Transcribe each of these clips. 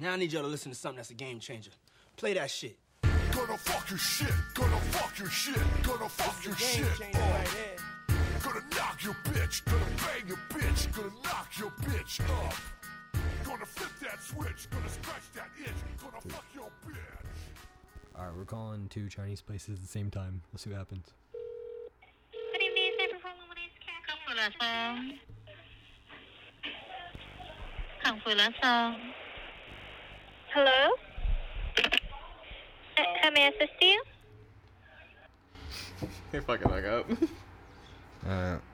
Now I need y'all to listen to something that's a game changer. Play that shit. Gonna fuck your shit, gonna fuck your shit, gonna fuck your shit. Oh. Right uh. there. gonna knock your bitch, gonna bang your bitch, gonna knock your bitch up. Gonna flip that switch, gonna scratch that itch, gonna fuck your bitch. Alright, we're calling two Chinese places at the same time. Let's see what happens. Good evening, thank you for calling. Come for us, Come Hello. Uh, How may I assist you? Hey, fuck it back up. Alright.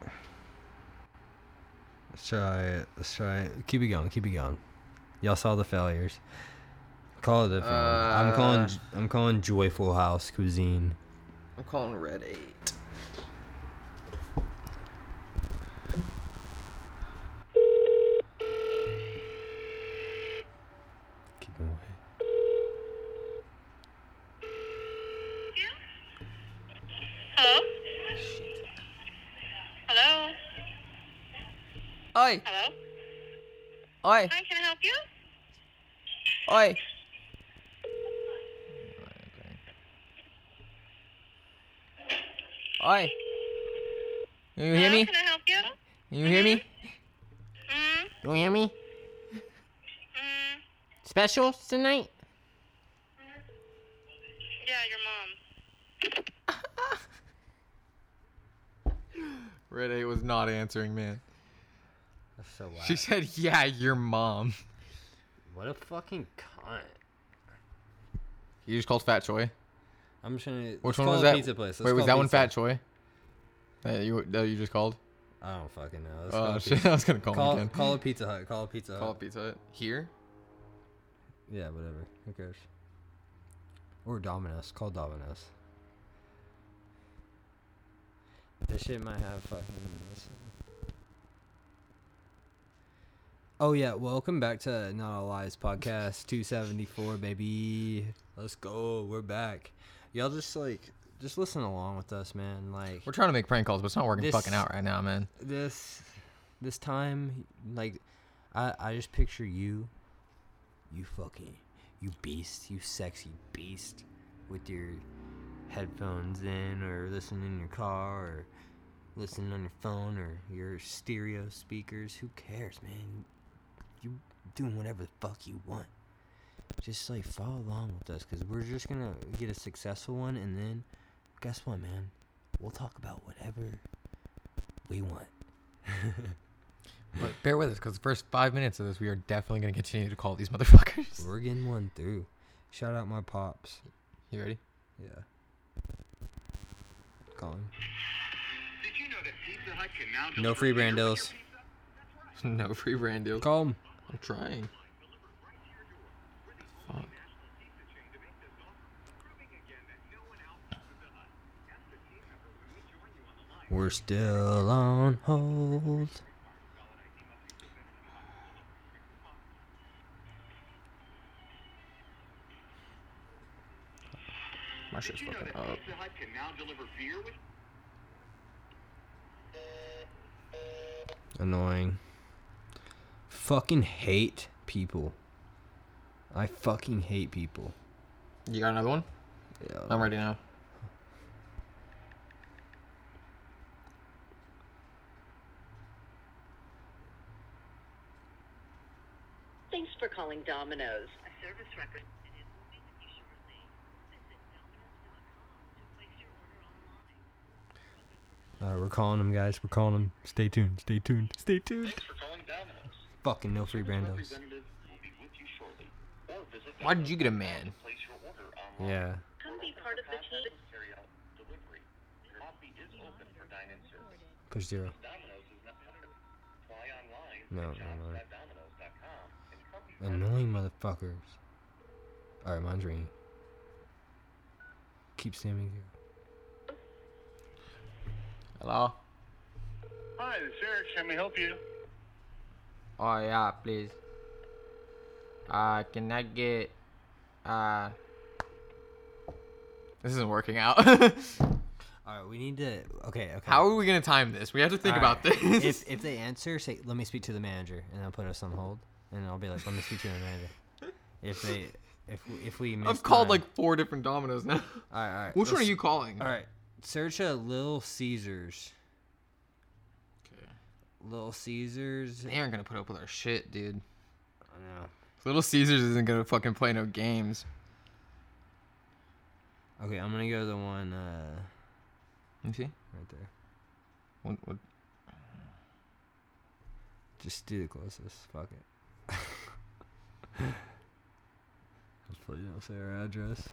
Let's try it. Let's try it. Keep it going. Keep it going. Y'all saw the failures. Call it a different one. I'm calling. Uh. J- I'm calling Joyful House Cuisine. I'm calling Red 8. Keep it away. Hello. Hello. Oi! Hello. Oi! Hi, can I help you? Oi! Oi! Can you hear Hello, me? Can I help you? Can you hear me? Mm, Can you hear me? mm, Specials tonight? yeah, your mom. Red 8 was not answering, man. That's so loud. She said, yeah, your mom. what a fucking cunt. You just called Fat Choi? I'm just gonna. Which one call was that? Pizza place. Let's Wait, was call that one. Fat Choi? That you, that you just called? I don't fucking know. Let's Oh, call, shit. I was gonna call, him call, again. call a Pizza Hut. Call a Pizza Hut. Call it Pizza Hut. Here? Yeah, whatever. Who cares? Or Domino's. Call Domino's. This shit might have fucking. Oh yeah, welcome back to Not All Lies podcast 274, baby. Let's go. We're back. Y'all just like just listen along with us, man. Like We're trying to make prank calls, but it's not working This- fucking out right now, man. this this time like I I just picture you you fucking you beast, you sexy beast with your headphones in or listening in your car or listening on your phone or your stereo speakers. Who cares, man? You doing whatever the fuck you want. Just like follow along with us because we're just gonna get a successful one and then guess what, man? We'll talk about whatever we want. But bear with us, because the first five minutes of this, we are definitely going to continue to call these motherfuckers. We're getting one through. Shout out my pops. You ready? Yeah. Call him. No free brand deals. no free brand deal. Call him. I'm trying. Fuck. We're still on hold. My shit's fucking up. Annoying. Fucking hate people. I fucking hate people. You got another one? Yeah. I'm ready now. Thanks for calling Domino's. A service representative will be with you shortly. Visit domino's.com to place your order online. Alright, we're calling them, guys. We're calling them. Stay tuned. Stay tuned. Stay tuned. For calling Domino's. Fucking no free brandos. Representative will be with you shortly. Or visit Why did you get a man? to place your order online. Yeah. Come be part of the team. Carry out delivery. Coffee is open for dine-in service. Push zero. Domino's is not competitive. Fly online No, no, no. jobs.domino's.com and come be Annoying motherfuckers. Alright, mine's ringing. Keep spamming zero. Hello? Hi, this is Eric. Can we help you? Oh, yeah, please. Uh, can I get, uh... This isn't working out. Alright, we need to. Okay, okay. How are we going to time this? We have to think about Alright, this. If if they answer, say, "Let me speak to the manager," and I'll put us on hold, and I'll be like, "Let me speak to the manager." if they if we, if we miss I've called time- like four different Domino's now. all right, all right Which one are you calling? All right, search a Little Caesars. Okay. Little Caesars. They aren't gonna put up with our shit, dude. I know. Little Caesars isn't gonna fucking play no games. Okay, I'm gonna go to the one uh, You see? right there. What, what? Just do the closest. Fuck it. Hopefully you don't say our address.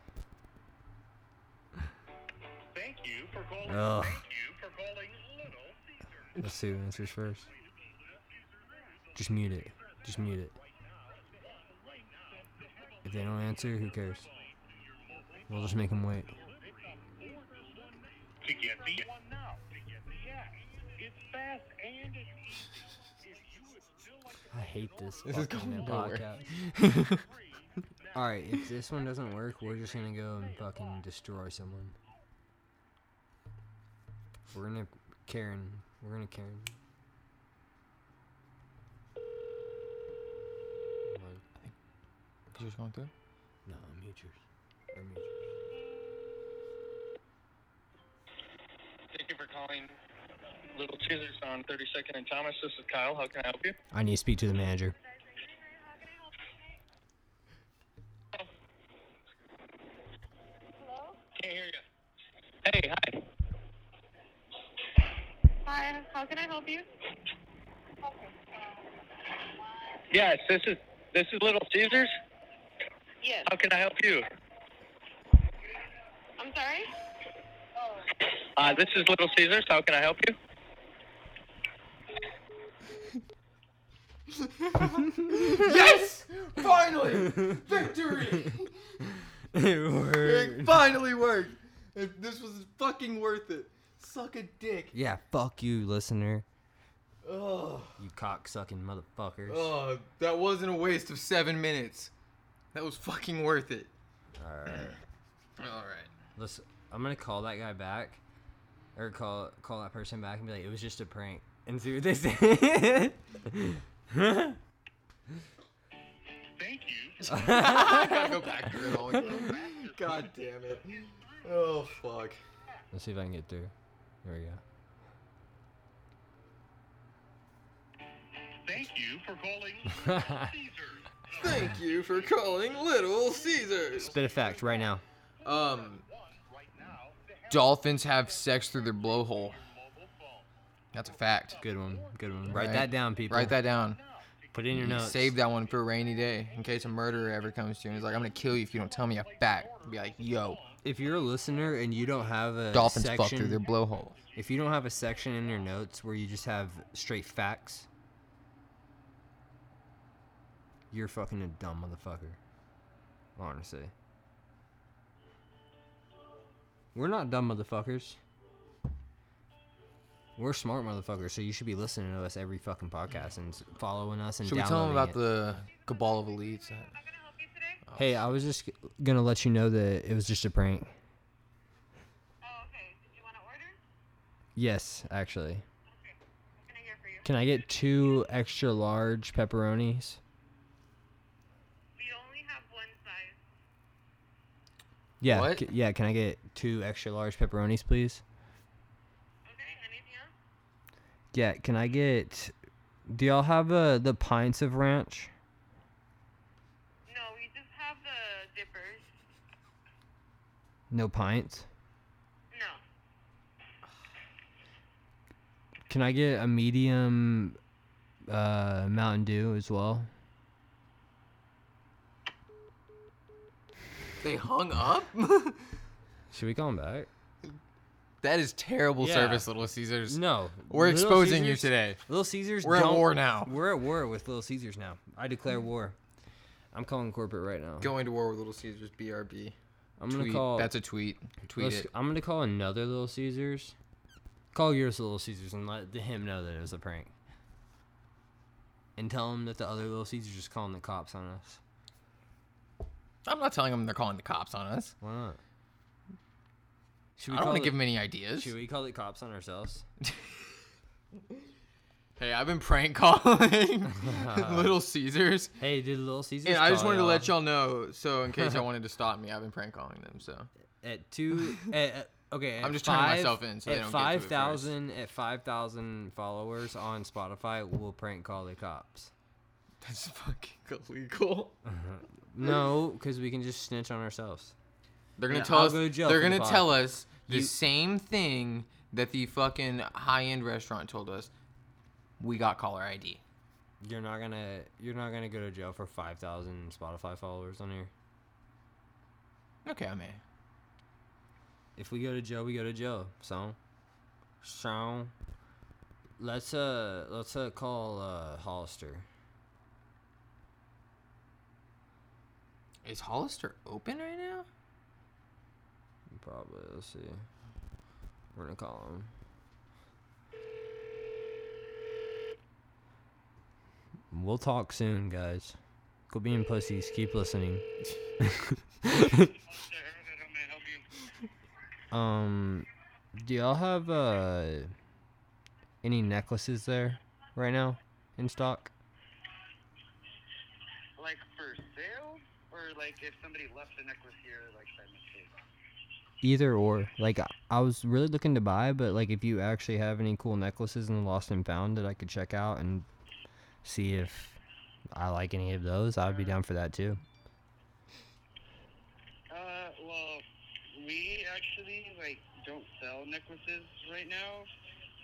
Thank you for calling. Ugh. Thank you for calling Little Caesars. Let's see who answers first. Just mute it. Just mute it. If they don't answer, who cares? We'll just make them wait. To get the one now. To get the app. It's fast and it's easy. If you would still like to I hate this. This is going nowhere. podcast. All right, if this one doesn't work, we're just gonna go and fucking destroy someone. We're gonna Karen. We're gonna Karen. One. You just going through? No, mute yours. Or mute yours. Thank you for calling Little Caesars on 32nd and Thomas. This is Kyle. How can I help you? I need to speak to the manager. Hello? Can't hear you. Hey, hi. Hi, how can I help you? Yes, this is this is Little Caesars. Yes. How can I help you? I'm sorry? Uh, this is Little Caesars. How can I help you? Yes! Finally! Victory! it It worked. finally worked! If this was fucking worth it. Suck a dick. Yeah, fuck you, listener. Oh, You cock sucking motherfuckers. oh, that wasn't a waste of seven minutes. That was fucking worth it. Alright. Alright. Let's. I'm gonna call that guy back, or call call that person back and be like, it was just a prank, and see what they say. Thank you. I gotta go back through it all again. God damn it. Oh, fuck. Let's see if I can get through. There we go. Thank you for calling Little Caesars. Thank you for calling Little Caesars. Spit a fact right now. Um, dolphins have sex through their blowhole. That's a fact. Good one. Good one. Write Right. that down, people. Write that down. Put it in your notes. Save that one for a rainy day in case a murderer ever comes to you and is like, I'm gonna kill you if you don't tell me a fact. Be like, yo, If you're a listener and you don't have a dolphins section, fuck through their blowhole. if you don't have a section in your notes where you just have straight facts, you're fucking a dumb motherfucker. Honestly. We're not dumb motherfuckers. We're smart motherfuckers, so you should be listening to us every fucking podcast and s- following us and Should we tell them about it. the cabal of elites? How can I help you today? Hey, I was just gonna let you know that it was just a prank. Oh, okay. Did you want to order? Yes, actually. Okay. What can I get for you? Can I get two extra large pepperonis? We only have one size. Yeah, What? c- yeah. Can I get two extra large pepperonis, please? Okay. Anything else? Yeah. Can I get? Do y'all have uh, the pints of ranch? No, we just have the dippers. No pints. No. Can I get a medium uh, Mountain Dew as well? They hung up? Should we call him back? that is terrible Yeah. service, Little Caesars. No. We're Little exposing you today. Little Caesars. We're at don't- war now. We're at war with Little Caesars now. I declare war. I'm calling corporate right now. Going to war with Little Caesars, BRB. I'm gonna tweet. call. That's a tweet. Tweet it. I'm gonna call another Little Caesars. Call yours Little Caesars and let him know that it was a prank. And tell him that the other Little Caesars is calling the cops on us. I'm not telling them they're calling the cops on us. Why not? Should we I don't want to give them any ideas. Should we call the cops on ourselves? Hey, I've been prank calling Little Caesars. Hey, did Little Caesars? And I just wanted to let y'all y'all know, so in case y'all wanted to stop me, I've been prank calling them. So at two. at, at- okay, I'm at just turning myself in so they at don't get to it five thousand at five thousand followers on Spotify, we'll prank call the cops. that's fucking illegal. No, because we can just snitch on ourselves. They're gonna Yeah, tell I'll us. go They're the gonna pod. tell us the You- same thing that the fucking high-end restaurant told us. We got caller ID. You're not gonna you're not gonna go to jail for five thousand Spotify followers on here. Okay, I may. If we go to jail, we go to jail. So, so let's uh let's uh call uh Hollister. Is Hollister open right now? Probably. Let's see. We're gonna call him. We'll talk soon, guys. Go being pussies. Keep listening. Um, do y'all have uh any necklaces there right now in stock? Like for sale, or like if somebody left a necklace here, like by mistake. Either or. Like I- I was really looking to buy, but like if you actually have any cool necklaces in the lost and found that I could check out and see if I like any of those, I'd be down for that too. Uh, well, we actually like don't sell necklaces right now.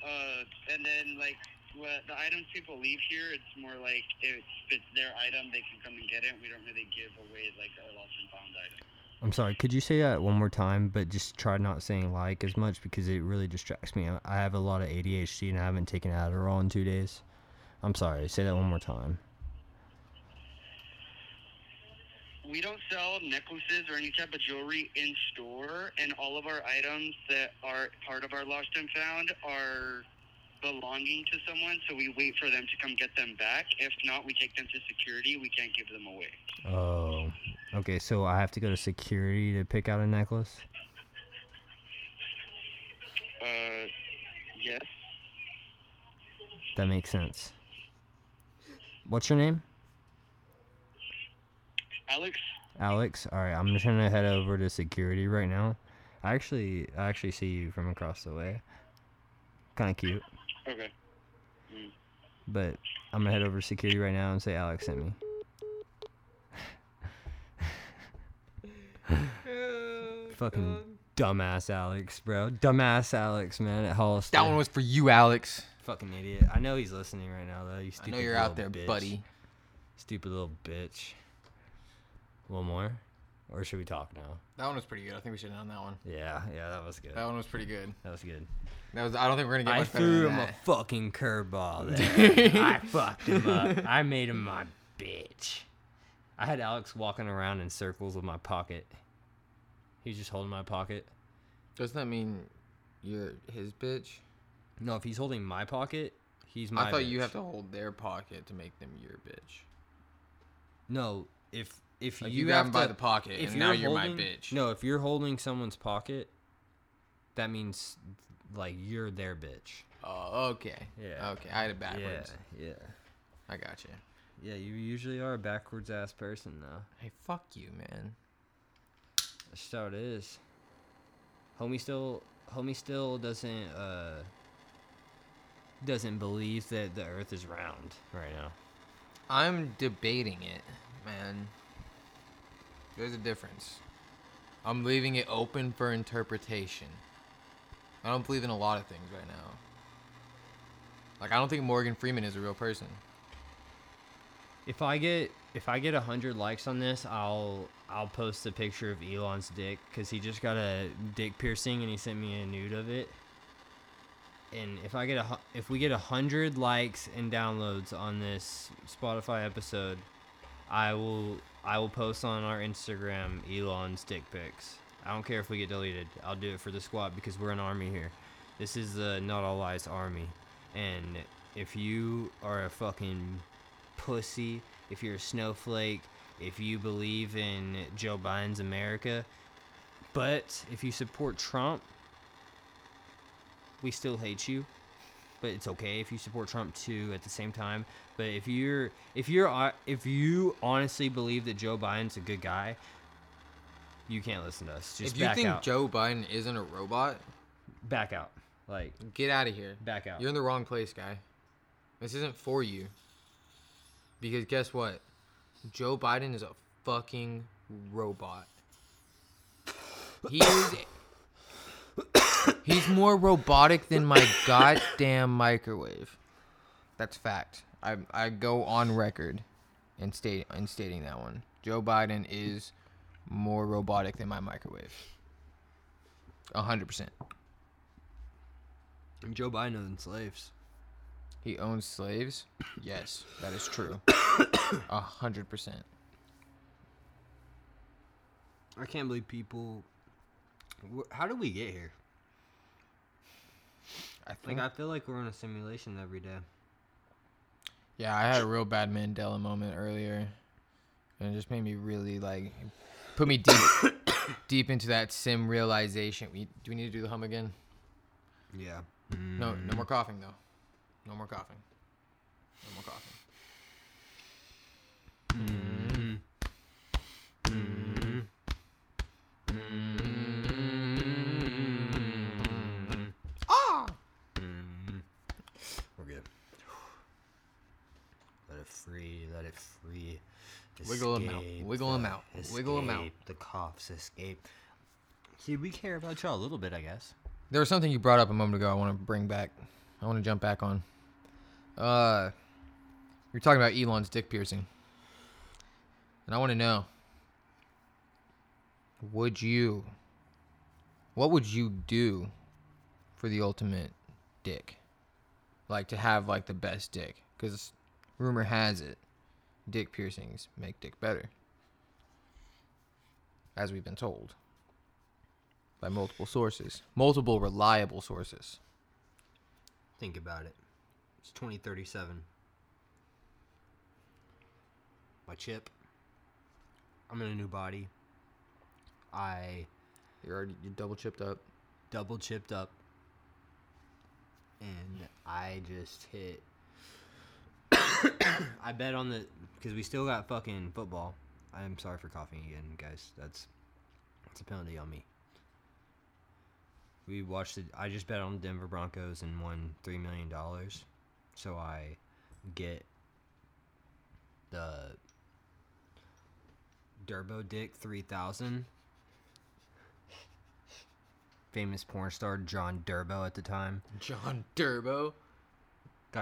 Uh, and then like what the items people leave here, it's more like if it's their item, they can come and get it. We don't really give away like our lost and found items. I'm sorry. Could you say that one more time, but just try not saying like as much because it really distracts me. I- I have a lot of ADHD and I haven't taken Adderall in two days. I'm sorry. Say that one more time. We don't sell necklaces or any type of jewelry in store, and all of our items that are part of our lost and found are belonging to someone. So we wait for them to come get them back. If not, we take them to security. We can't give them away. Oh, okay. So I have to go to security to pick out a necklace. Uh, yes. That makes sense. What's your name? Alex, Alex. All right. I'm just gonna head over to security right now. I actually, I actually see you from across the way. Kind of cute. okay. But I'm gonna head over to security right now and say Alex sent me. Oh, Fucking dumbass Alex, bro. Dumbass Alex, man, at Hollister. That one was for you, Alex. Fucking idiot. I know he's listening right now though. You stupid I know you're out there, bitch. buddy. Stupid little bitch. One more, or should we talk now? That one was pretty good. I think we should have done that one. Yeah, yeah, that was good. That one was pretty good. That was good. That was. I don't think we're gonna get I much better threw than him that. a fucking curveball there. I fucked him up. I made him my bitch. I had Alex walking around in circles with my pocket. He's just holding my pocket. Doesn't that mean you're his bitch? No, if he's holding my pocket, he's my. I thought you have to hold their pocket to make them your bitch. No, if if Like, you, you grab have him by the pocket, if and now you're you're my bitch. No, if you're holding someone's pocket, that means like you're their bitch. Oh, okay. Yeah. Okay, I had it backwards. Yeah, yeah, I got you. yeah. You usually are a backwards ass person, though. Hey, fuck you, man. That's just how it is. Homie still, homie still doesn't uh doesn't believe that the Earth is round right now. I'm debating it, man. There's a difference. I'm leaving it open for interpretation. I don't believe in a lot of things right now. Like I don't think Morgan Freeman is a real person. If I get if I get a hundred likes on this, I'll I'll post a picture of Elon's dick because he just got a dick piercing and he sent me a nude of it. And if I get a if we get a hundred likes and downloads on this Spotify episode, I will I will post on our Instagram Elon's dick pics. I don't care if we get deleted. I'll do it for the squad because we're an army here. This is the Not All Lies army. And if you are a fucking pussy, if you're a snowflake, if you believe in Joe Biden's America, but if you support Trump, we still hate you. but it's okay if you support Trump too at the same time. But if you're if you're uh, if you honestly believe that Joe Biden's a good guy, you can't listen to us. Just if you think out. Joe Biden isn't a robot, back out. Like get out of here. back out. You're in the wrong place, guy. This isn't for you. Because guess what? Joe Biden is a fucking robot. He is. He's more robotic than my goddamn microwave. That's fact. I I go on record in state in stating that one. Joe Biden is more robotic than my microwave. A hundred percent. Joe Biden owns slaves. He owns slaves? Yes, that is true. A hundred percent. I can't believe people. How did we get here? I think. Like I feel like we're in a simulation every day. yeah, I had a real bad Mandela moment earlier, and it just made me really like put me deep, deep into that sim realization. We do we need to do the hum again? Yeah. No, no mm. more coughing though. No more coughing. No more coughing. Wiggle 'em out, Escape wiggle 'em the- out, wiggle 'em out. The coughs escape. See, we care about y'all a little bit, I guess. There was something you brought up a moment ago. I want to bring back. I want to jump back on. Uh, you're talking about Elon's dick piercing, and I want to know: Would you? What would you do for the ultimate dick? Like to have like the best dick? Because rumor has it, dick piercings make dick better, as we've been told by multiple sources, multiple reliable sources. Think about it. It's 2037. My chip. I'm in a new body. I You're already you double chipped up. double chipped up. And I just hit. I bet on the. Because we still got fucking football. I'm sorry for coughing again, guys. That's. That's a penalty on me. We watched it. I just bet on Denver Broncos and won $3 million. So I get the Durbo Dick 3000 famous porn star John Durbo at the time. John Durbo.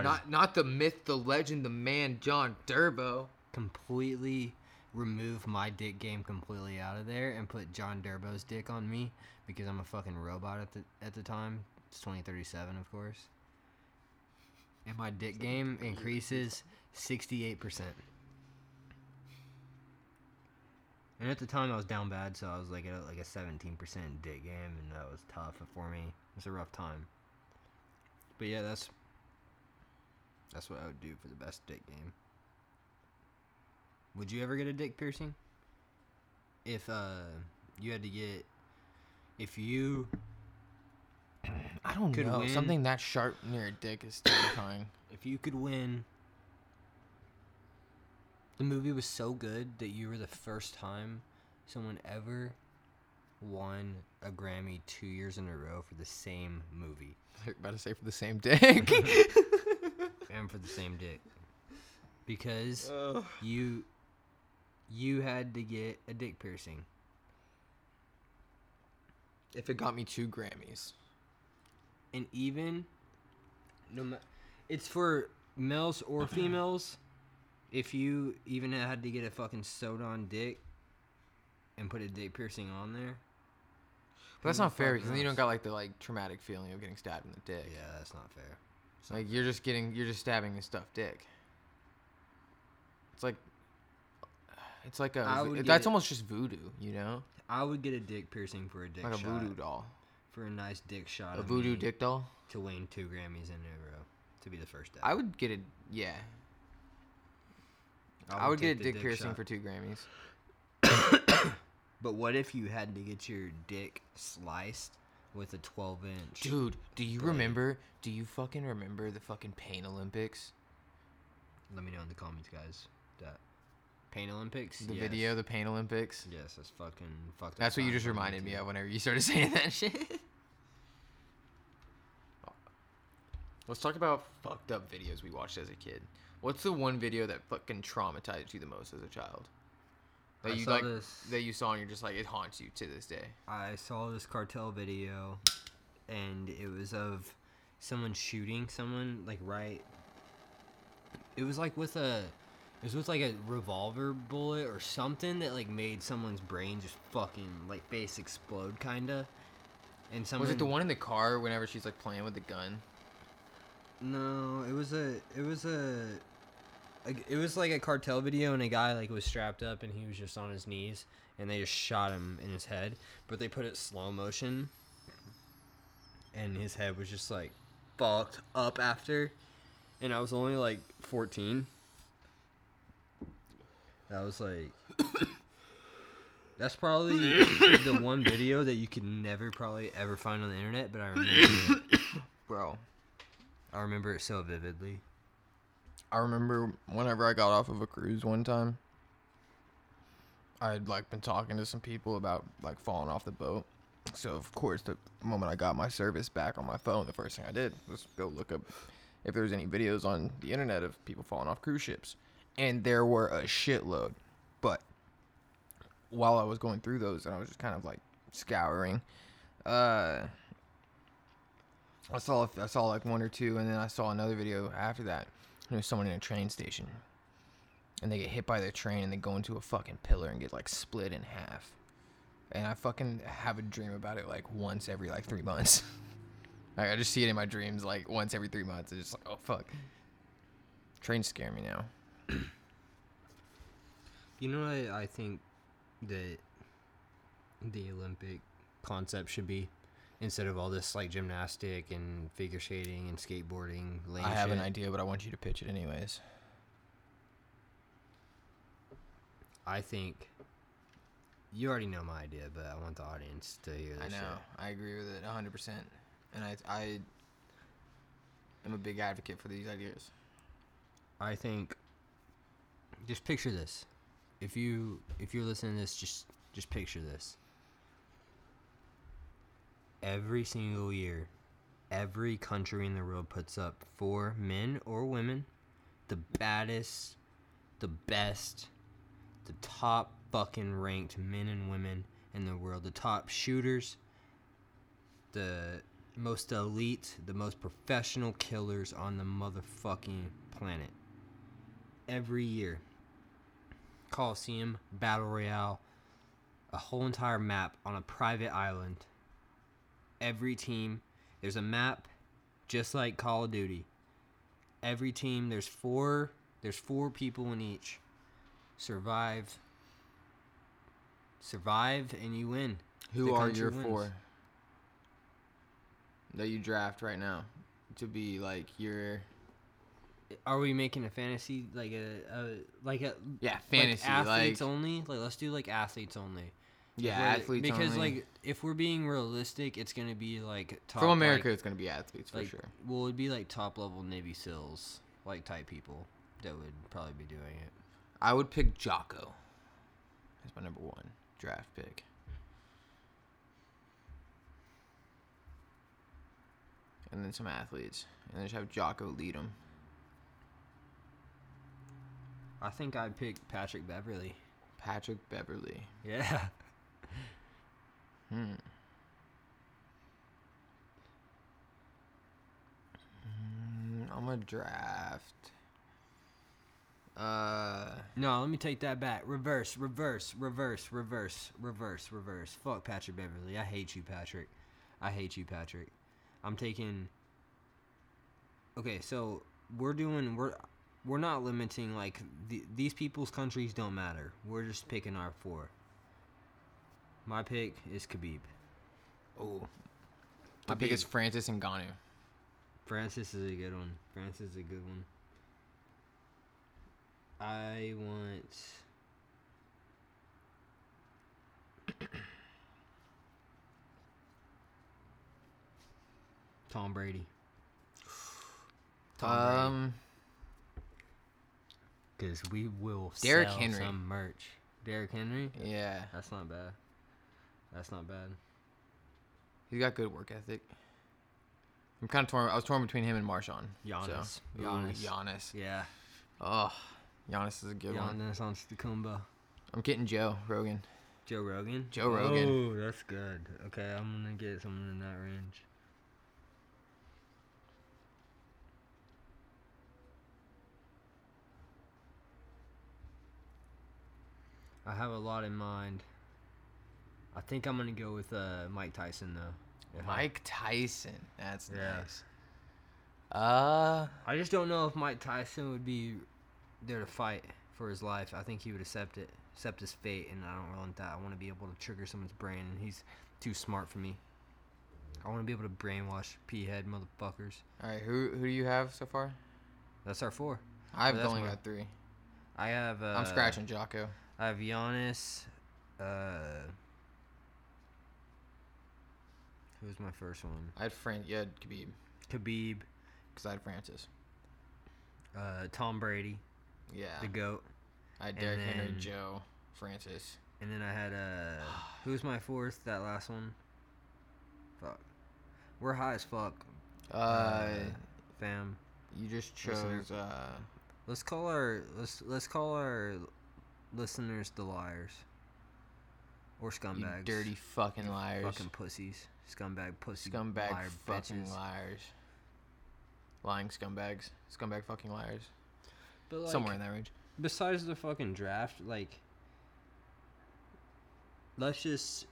Not not the myth, the legend, the man John Durbo. completely remove my dick game completely out of there and put John Durbo's dick on me because I'm a fucking robot at the at the time. It's 2037, of course. And my dick game increases 68%. And at the time I was down bad, so I was like at like a 17% dick game and that was tough for me. It's a rough time. But yeah, that's that's what I would do for the best dick game. Would you ever get a dick piercing? If uh you had to get if you I don't Could know. win. Something that sharp near a dick is terrifying. if you could win the movie was so good that you were the first time someone ever won a Grammy 2 years in a row for the same movie You're about to say for the same dick. and for the same dick. Because you you had to get a dick piercing. if it got me two Grammys. and even no ma- it's for males or females if you even had to get a fucking sewed on dick and put a dick piercing on there But that's not fair because then you don't got like the like traumatic feeling of getting stabbed in the dick. yeah that's not fair Like you're just getting you're just stabbing a stuffed dick. It's like it's like a I would that's almost just voodoo, you know? i would get a dick piercing for a dick Like a voodoo doll. for a nice dick shot A voodoo dick doll? to win two grammys in a row to be the first ever. I would get a yeah. I would, take get a the dick, piercing shot. for two Grammys. But what if you had to get your dick sliced with a 12 inch. Dude, do you Blade. remember? Do you fucking remember the fucking Pain Olympics? Let me know in the comments, guys. That Pain Olympics. The Yes. video, the Pain Olympics. Yes, that's fucking fucked. up That's what you just reminded me of whenever you started saying that shit. Let's talk about fucked up videos we watched as a kid. What's the one video that fucking traumatized you the most as a child? That I you saw like this- that you saw and you're just like it haunts you to this day. I saw this cartel video, and it was of someone shooting someone like right. It was like with a, it was with like a revolver bullet or something that like made someone's brain just fucking like face explode kinda. And someone Was it the one in the car whenever she's like playing with the gun? No, it was a it was a it was like a cartel video and a guy like was strapped up and he was just on his knees and they just shot him in his head, but they put it slow motion and his head was just like fucked up after and I was only like 14. That was like That's probably the one video that you could never probably ever find on the internet, but I remember it. Bro, I remember it so vividly. I remember whenever I got off of a cruise one time, I had like been talking to some people about like falling off the boat. So of course, the moment I got my service back on my phone, the first thing I did was go look up if there was any videos on the internet of people falling off cruise ships, and there were a shitload. But while I was going through those, and I was just kind of like scouring, uh, I saw I saw like one or two, and then I saw another video after that. There's someone in a train station, and they get hit by the train, and they go into a fucking pillar and get like split in half. And I fucking have a dream about it like once every like three months. like, I just see it in my dreams like once every three months. It's just like, oh fuck. Trains scare me now. You know what I, I think that the Olympic concept should be instead of all this like gymnastic and figure skating and skateboarding. I have an idea, but I want you to pitch it anyways. I think you already know my idea, but I want the audience to hear this. I know. shit. I agree with it 100%. And I I am a big advocate for these ideas. I think just picture this. If you if you're listening to this, just just picture this. Every single year, every country in the world puts up four men or women, the baddest, the best, the top fucking ranked men and women in the world, the top shooters, the most elite, the most professional killers on the motherfucking planet. Every year. Coliseum, Battle Royale, a whole entire map on a private island. Every team, there's a map just like Call of Duty. Every team, there's four there's four people in each. Survive. Survive and you win. Who The are your wins. four that you draft right now to be like your Are we making a fantasy like a, a like a yeah fantasy like athletes like only? Like let's do like athletes only. Yeah athletes because only. like if we're being realistic, it's gonna be like top, from America like- it's gonna be athletes for like, sure. Well, it'd be like top level Navy SEALs like type people that would probably be doing it. I would pick Jocko as my number one draft pick. And then some athletes, and then just have Jocko lead them. I think I'd pick Patrick Beverley. Patrick Beverley. Yeah. Hmm. Mm, I'm gonna draft. Uh, No, let me take that back. Reverse, reverse, reverse, reverse, reverse, reverse. Fuck Patrick Beverley. I hate you, Patrick. I hate you, Patrick. I'm taking. Okay, so we're doing we're we're not limiting like the, these people's countries don't matter. We're just picking our four. My pick is Khabib. oh, my pick is Khabib. Francis Ngannou. Francis is a good one. Francis is a good one. I want. Tom Brady? Tom Um, Because we will Derrick sell Henry. some merch. Derrick Henry? yeah, That's not bad. That's not bad. he's got good work ethic. I'm kind of torn. I was torn between him and Marshawn. Giannis. So, Giannis. Giannis. Yeah. Oh, Giannis is a good one. Giannis Antetokounmpo. I'm getting Joe Rogan. Joe Rogan? Joe Rogan. Oh, that's good. Okay, I'm gonna get someone in that range. I have a lot in mind. I think I'm gonna go with uh, Mike Tyson though. I- Mike Tyson. That's Yeah. nice. Uh, I just don't know if Mike Tyson would be there to fight for his life. I think he would accept it, accept his fate, and I don't want that. I want to be able to trigger someone's brain, and he's too smart for me. I want to be able to brainwash p-head motherfuckers. all right. Who who do you have so far? That's our four. I've only got three. I have. Uh, I'm scratching Jocko. I have Giannis. Uh, who's my first one? I had Fran. You had Khabib Khabib. because I had Francis. Uh, Tom Brady, Yeah. the goat, I had Derrick Henry, Joe, Francis. and then I had uh, who's my fourth? That last one. Fuck. We're high as fuck, Uh, fam. you just chose. Uh, Let's call our let's let's call our listeners the liars or scumbags. dirty fucking liars. fucking pussies, scumbag pussy, scumbag liar fucking bitches. liars. Lying scumbags. Scumbag fucking liars. But like, Somewhere in that range. besides the fucking draft, like, let's just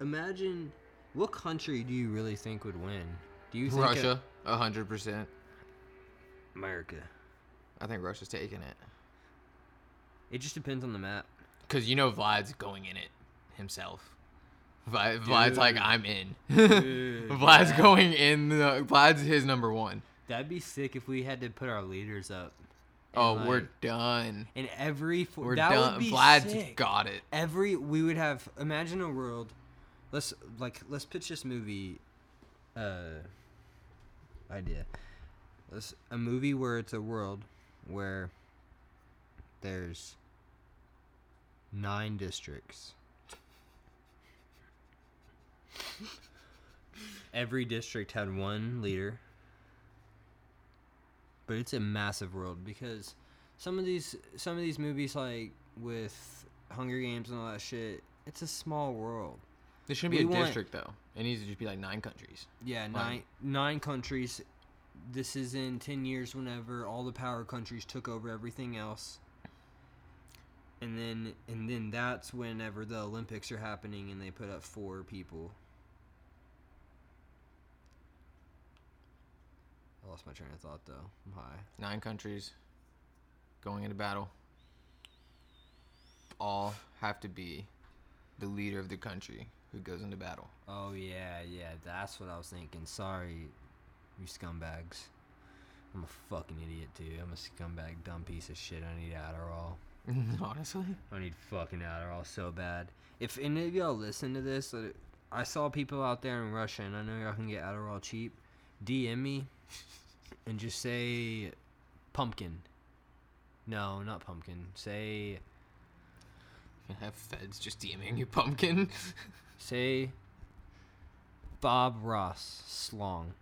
imagine what country do you really think would win? Do you think Russia, a hundred percent. America. I think Russia's taking it. It just depends on the map. Cause you know Vlad's going in it himself. Vlad, Vlad's like I'm in. Dude, Vlad's yeah. going in. The, Vlad's his number one. That'd be sick if we had to put our leaders up. Oh, And, we're done. in every. Fo- We're that done. Would be Vlad's sick. got it. every we would have imagine a world let's like let's pitch this movie uh idea let's a movie where it's a world where there's nine districts every district had one leader but it's a massive world because some of these some of these movies like with Hunger Games and all that shit, it's a small world. This shouldn't be We a want- district though. It needs to just be like nine countries. Yeah, nine nine countries. This is in ten years whenever all the power countries took over everything else. And then and then that's whenever the Olympics are happening and they put up four people. I lost my train of thought though. I'm high. Nine countries going into battle. All have to be the leader of the country who goes into battle. Oh yeah, yeah, that's what I was thinking. Sorry, you scumbags. I'm a fucking idiot too. I'm a scumbag, dumb piece of shit. I need Adderall. Honestly, I need fucking Adderall so bad. If any of y'all listen to this, I saw people out there in Russia, and I know y'all can get Adderall cheap. DM me and just say pumpkin. No, not pumpkin. Say have feds just DMing you pumpkin. say Bob Ross Slong.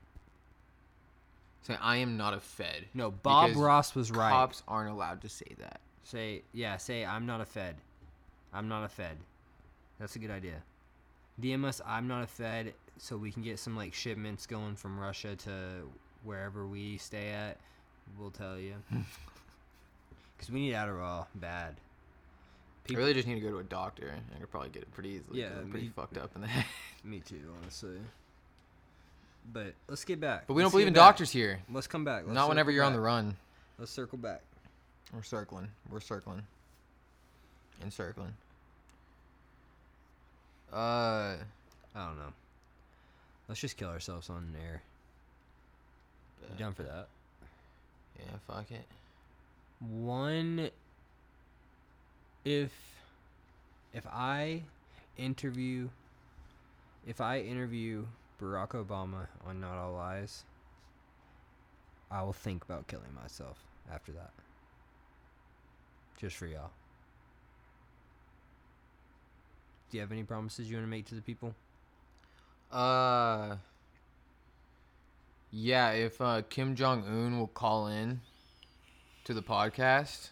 Say I am not a fed. No, Bob Ross was right. Cops aren't allowed to say that. Say yeah, say I'm not a Fed. I'm not a Fed. That's a good idea. DM us I'm not a Fed so we can get some like shipments going from Russia to wherever we stay at. We'll tell you. Cuz we need Adderall bad. I really just need to go to a doctor. I could probably get it pretty easily. Yeah, I'm pretty me- fucked up in the head. Me too, honestly. But let's get back. But we don't believe in back. doctors here. Let's come back. Let's Not whenever you're on the run. Let's circle back. We're circling. We're circling. And circling. Uh, I don't know. Let's just kill ourselves on air. You down for that? yeah, fuck it. one if if i interview if i interview Barack Obama on Not All Lies, I will think about killing myself after that. Just for y'all. Do you have any promises you want to make to the people? Uh. Yeah, if uh, Kim Jong Un will call in to the podcast,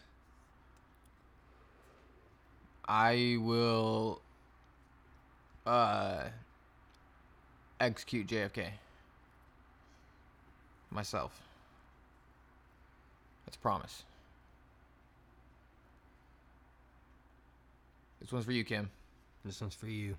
I will uh execute JFK myself. That's a promise. This one's for you, Kim. This one's for you.